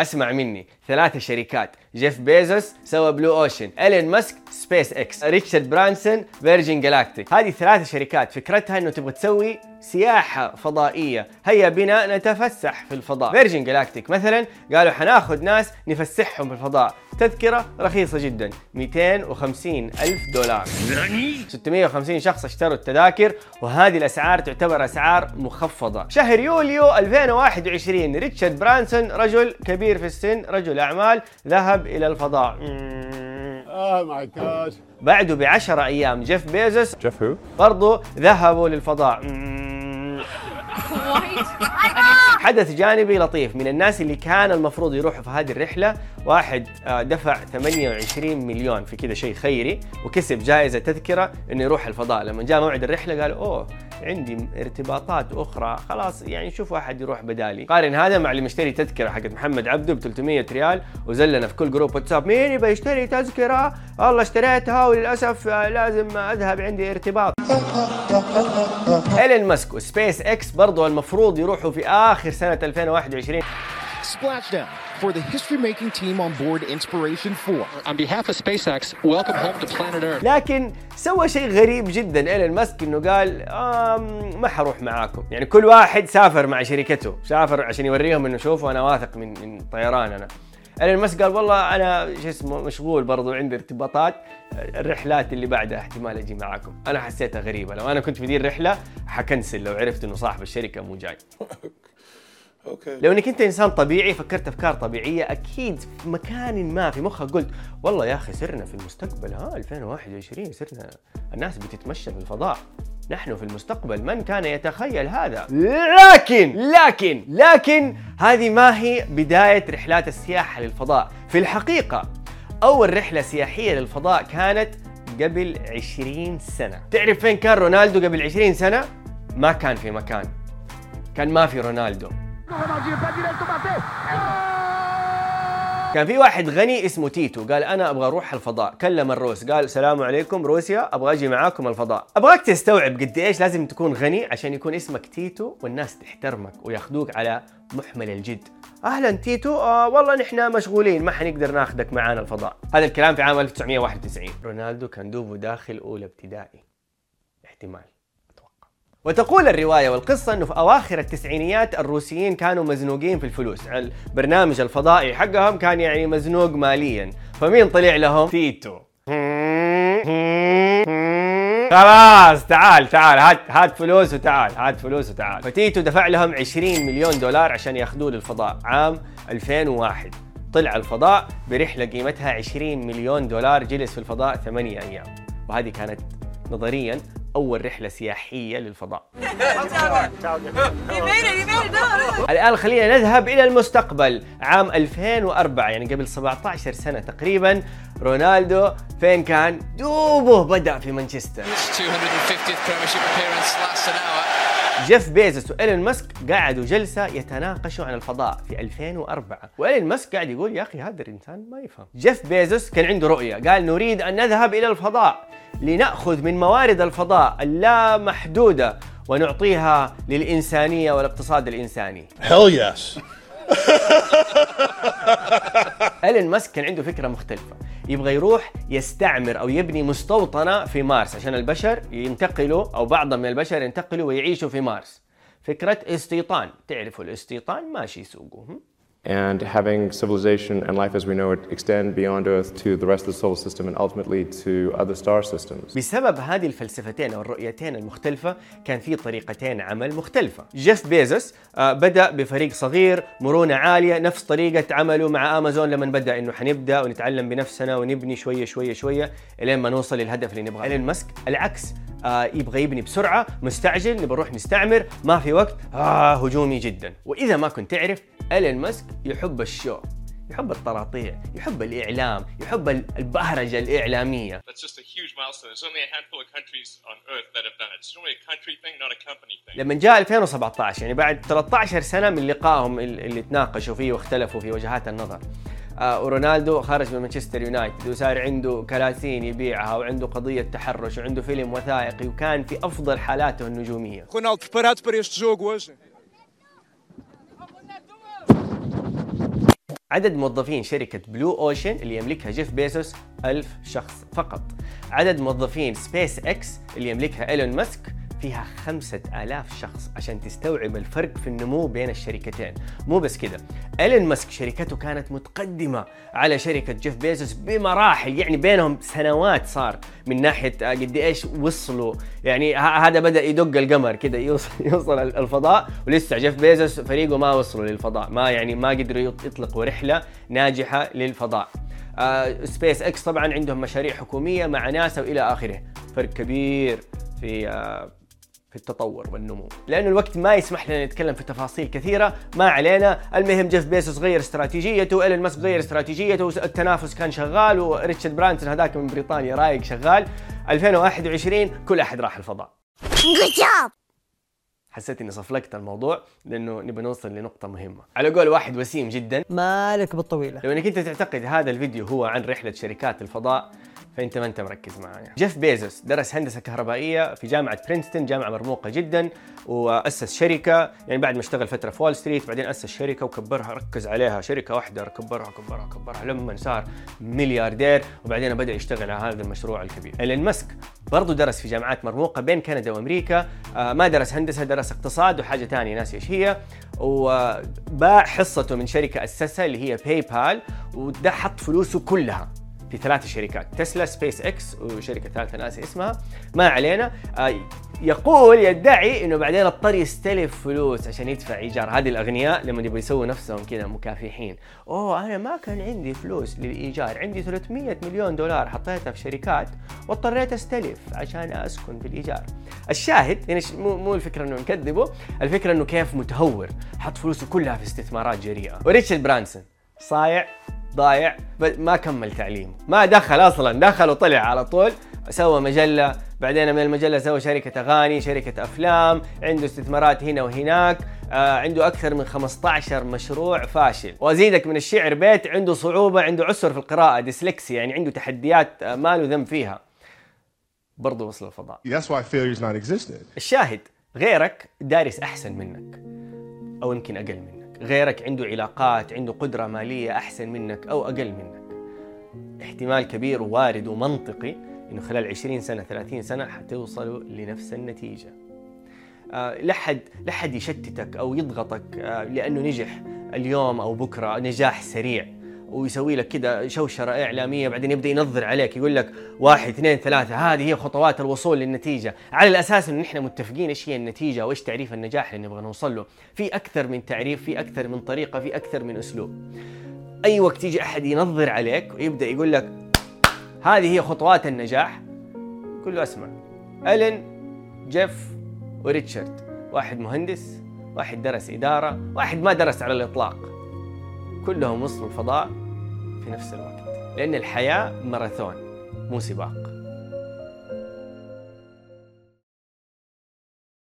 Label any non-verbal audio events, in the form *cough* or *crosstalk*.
أسمع مني. ثلاثة شركات. جيف بيزوس سوى Blue Origin ايلون ماسك سبيس إكس ريتشارد برانسون Virgin Galactic هذه ثلاثة شركات. فكرتها إنه تبغى تسوي سياحة فضائية. هيا بنا نتفسح في الفضاء. Virgin Galactic مثلا قالوا حناخذ ناس نفسحهم في الفضاء. تذكرة رخيصة جدا. 250 ألف دولار. 650 شخص اشتروا التذاكر وهذه الأسعار تعتبر أسعار مخفضة. شهر يوليو 2021 ريتشارد برانسون رجل كبير في السن رجل أعمال ذهب إلى الفضاء. Oh my god. بعده بعشرة أيام جيف بيزوس. Jeff who? برضو ذهبوا للفضاء. حدث جانبي لطيف. من الناس اللي كان المفروض يروحوا في هذه الرحلة واحد آه، دفع 28 مليون في كذا شيء خيري وكسب جائزة تذكرة إنه يروح الفضاء. لما جاء موعد الرحلة قال أوه عندي ارتباطات أخرى خلاص يعني شوف واحد يروح بدالي. قارن هذا مع اللي مشتري تذكرة حقت محمد عبده ب 300 ريال ونزلها في كل group واتساب. مين يبغى يشتري تذكرة؟ والله اشتريتها وللأسف آه، لازم أذهب عندي ارتباط. إيلون ماسك وسبيس إكس برضو المفروض يروحوا في آخر سنة 2021 Splashdown. For the history-making team on board Inspiration 4. On behalf of SpaceX, welcome home to planet Earth. لكن سوى شيء غريب جدا. إيلون ماسك إنه قال آم ما حروح معاكم. يعني كل واحد سافر مع شركته سافر عشان يوريهم إنه شوفوا أنا واثق من من طيران أنا. إيلون ماسك قال والله أنا شو اسمه مشغول برضو عندي ارتباطات الرحلات اللي بعدها احتمال أجي معاكم. أنا حسيتها غريبة. لو أنا كنت في دي الرحلة حكنسل لو عرفت إنه صاحب الشركة مو جاي. *laughs* Okay. لو إنك أنت إنسان طبيعي فكرت أفكار طبيعية أكيد في مكان ما في مخك قلت والله يا أخي صرنا في المستقبل ها 2021 صرنا الناس بتتمشى في الفضاء. نحن في المستقبل من كان يتخيل هذا؟ لكن لكن لكن هذه ما هي بداية رحلات السياحة للفضاء. في الحقيقة أول رحلة سياحية للفضاء كانت قبل 20 سنة. تعرف فين كان رونالدو قبل 20 سنة؟ ما كان في مكان. كان ما في رونالدو. كان في واحد غني اسمه تيتو قال أنا أبغى أروح الفضاء. كلم الروس قال السلام عليكم روسيا أبغى أجي معاكم الفضاء. أبغاك تستوعب قد إيش لازم تكون غني عشان يكون اسمك تيتو والناس تحترمك وياخذوك على محمل الجد. أهلا تيتو آه والله نحن مشغولين ما حنقدر ناخذك معانا الفضاء. هذا الكلام في عام 1991 رونالدو كان دوبه داخل أولى ابتدائي. احتمال. وتقول الرواية والقصة أنه في أواخر التسعينيات الروسيين كانوا مزنوقين في الفلوس، البرنامج الفضائي حقهم كان يعني مزنوق ماليا، فمين طلع لهم؟ تيتو. خلاص تعال تعال هات هات فلوس وتعال هات فلوس وتعال. فتيتو دفع لهم 20 مليون دولار عشان ياخذوه للفضاء عام 2001 طلع الفضاء برحلة قيمتها 20 مليون دولار جلس في الفضاء ثمانية أيام. وهذه كانت نظريا أول رحلة سياحية للفضاء. *laughs* الآن خلينا نذهب إلى المستقبل. عام 2004 يعني قبل 17 سنة تقريبا رونالدو فين كان؟ دوبه بدأ في مانشستر. 250th Premiership appearance lasts an hour. جيف بيزوس وإيلون ماسك قعدوا جلسة يتناقشوا عن الفضاء في 2004 وإيلون ماسك قاعد يقول يا أخي هذا الإنسان ما يفهم. جيف بيزوس كان عنده رؤية قال نريد أن نذهب إلى الفضاء. لنأخذ من موارد الفضاء اللامحدودة ونعطيها للإنسانية والاقتصاد الإنساني. Hell yes. *laughs* ايلون ماسك كان عنده فكرة مختلفة. يبغى يروح يستعمر أو يبني مستوطنة في مارس عشان البشر ينتقلوا أو بعض من البشر ينتقلوا ويعيشوا في مارس. فكرة استيطان. تعرفوا الاستيطان؟ ماشي سوقه؟ And having civilization and life as we know it extend beyond Earth to the rest of the solar system and ultimately to other star systems. بسبب هذه الفلسفتين أو الرؤيتين المختلفة كان في طريقتين عمل مختلفة. جيف بيزوس آه، بدأ بفريق صغير مرونة عالية نفس طريقة عمله مع أمازون لما بدأ إنه حنبدأ ونتعلم بنفسنا ونبني شوية شوية شوية إلين ما نوصل للهدف اللي نبغاه. إيلون ماسك العكس آه يبغى يبني بسرعة مستعجل نبغى نروح نستعمر ما في وقت آه هجومي جدا. وإذا ما كنت تعرف إيلون ماسك يحب الشو يحب الطراطيع يحب الإعلام يحب البهرجة الإعلامية That's just a huge milestone. There's only a handful of countries on Earth that have done it. It's only a country thing, not a company thing. لما جاء 2017 يعني بعد 13 سنة من لقائهم ال- اللي تناقشوا فيه واختلفوا في وجهات النظر آه ورونالدو خرج من مانشستر يونايتد وصار عنده كراسين يبيعها وعنده قضية تحرش وعنده فيلم وثائقي وكان في أفضل حالاته para este jogo hoje? عدد موظفين شركة Blue Origin اللي يملكها جيف بيزوس ألف شخص فقط. عدد موظفين سبيس إكس اللي يملكها إيلون ماسك فيها خمسة آلاف شخص عشان تستوعب الفرق في النمو بين الشركتين. مو بس كده. إيلون ماسك شركته كانت متقدمة على شركة جيف بيزوس بمراحل يعني بينهم سنوات صار من ناحية آه، قد إيش وصلوا. يعني هذا بدأ يدق القمر كده يوصل, *laughs* يوصل الفضاء ولسه جيف بيزوس فريقه ما وصلوا للفضاء. ما يعني ما قدروا يط- يطلقوا رحلة ناجحة للفضاء. آه سبيس إكس طبعا عندهم مشاريع حكومية مع ناسا وإلى آخره. فرق كبير في آه في التطور والنمو. لأنه الوقت ما يسمح لنا نتكلم في تفاصيل كثيرة ما علينا. المهم جيف بيزوس غير استراتيجيته إيلون ماسك غير استراتيجيته التنافس كان شغال وريتشارد برانسون هذاك من بريطانيا رايق شغال. 2021 كل أحد راح الفضاء. حسيت إني سفلقت الموضوع لأنه نبي نوصل لنقطة مهمة. على قول واحد وسيم جدا مالك بالطويلة. لو إنك أنت تعتقد هذا الفيديو هو عن رحلة شركات الفضاء فأنت ما أنت مركز معايا. جيف بيزوس درس هندسة كهربائية في جامعة برينستون، جامعة مرموقة جدا وأسس شركة يعني بعد ما اشتغل فترة في وول ستريت بعدين أسس شركة وكبرها ركز عليها شركة واحدة كبرها كبرها كبرها لما صار ملياردير وبعدين بدأ يشتغل على هذا المشروع الكبير. إيلون ماسك برضه درس في جامعات مرموقة بين كندا وأمريكا آه ما درس هندسة درس اقتصاد وحاجة ثانية ناسي إيش هي وباع حصته من شركة أسسها اللي هي PayPal وده حط فلوسه كلها في ثلاث شركات تسلا سبيس إكس وشركة ثالثة ناسي اسمها. ما علينا. آه يقول يدعي إنه بعدين اضطر يستلف فلوس عشان يدفع إيجار. هذه الأغنياء لما يبغوا يسووا نفسهم كذا مكافحين. أوه أنا ما كان عندي فلوس للإيجار. عندي 300 مليون دولار حطيتها في شركات واضطريت أستلف عشان أسكن في الإيجار. الشاهد يعني مو مو الفكرة إنه نكذبه الفكرة إنه كيف متهور. حط فلوسه كلها في استثمارات جريئة. وريتشارد برانسون صايع. ضايع ما كمل تعليمه. ما دخل أصلا دخل وطلع على طول سوى مجلة بعدين من المجلة سوى شركة أغاني شركة أفلام عنده استثمارات هنا وهناك آه عنده أكثر من 15 مشروع فاشل. وأزيدك من الشعر بيت عنده صعوبة عنده عسر في القراءة ديسلكسيا يعني عنده تحديات آه ما له ذنب فيها. برضه وصل الفضاء. That's why failure is not existent. الشاهد غيرك دارس أحسن منك أو يمكن أقل منك. غيرك عنده علاقات عنده قدرة مالية أحسن منك أو أقل منك. احتمال كبير ووارد ومنطقي إنه خلال 20 سنة 30 سنة حتوصلوا لنفس النتيجة. آه، لا حد لا حد يشتتك أو يضغطك آه، لأنه نجح اليوم أو بكرة نجاح سريع. ويسوي لك كده شوشرة إعلامية بعدين يبدأ ينظر عليك يقول لك واحد اثنين ثلاثة هذه هي خطوات الوصول للنتيجة. على الأساس انه نحن متفقين إيش هي النتيجة وإيش تعريف النجاح اللي نبغى نوصل له. في أكثر من تعريف في أكثر من طريقة في أكثر من أسلوب. أي وقت يجي أحد ينظر عليك ويبدأ يقول لك هذه هي خطوات النجاح قل له اسمع. ألين جيف وريتشارد. واحد مهندس واحد درس إدارة واحد ما درس على الإطلاق. كلهم وصلوا الفضاء في نفس الوقت. لأن الحياة ماراثون مو سباق.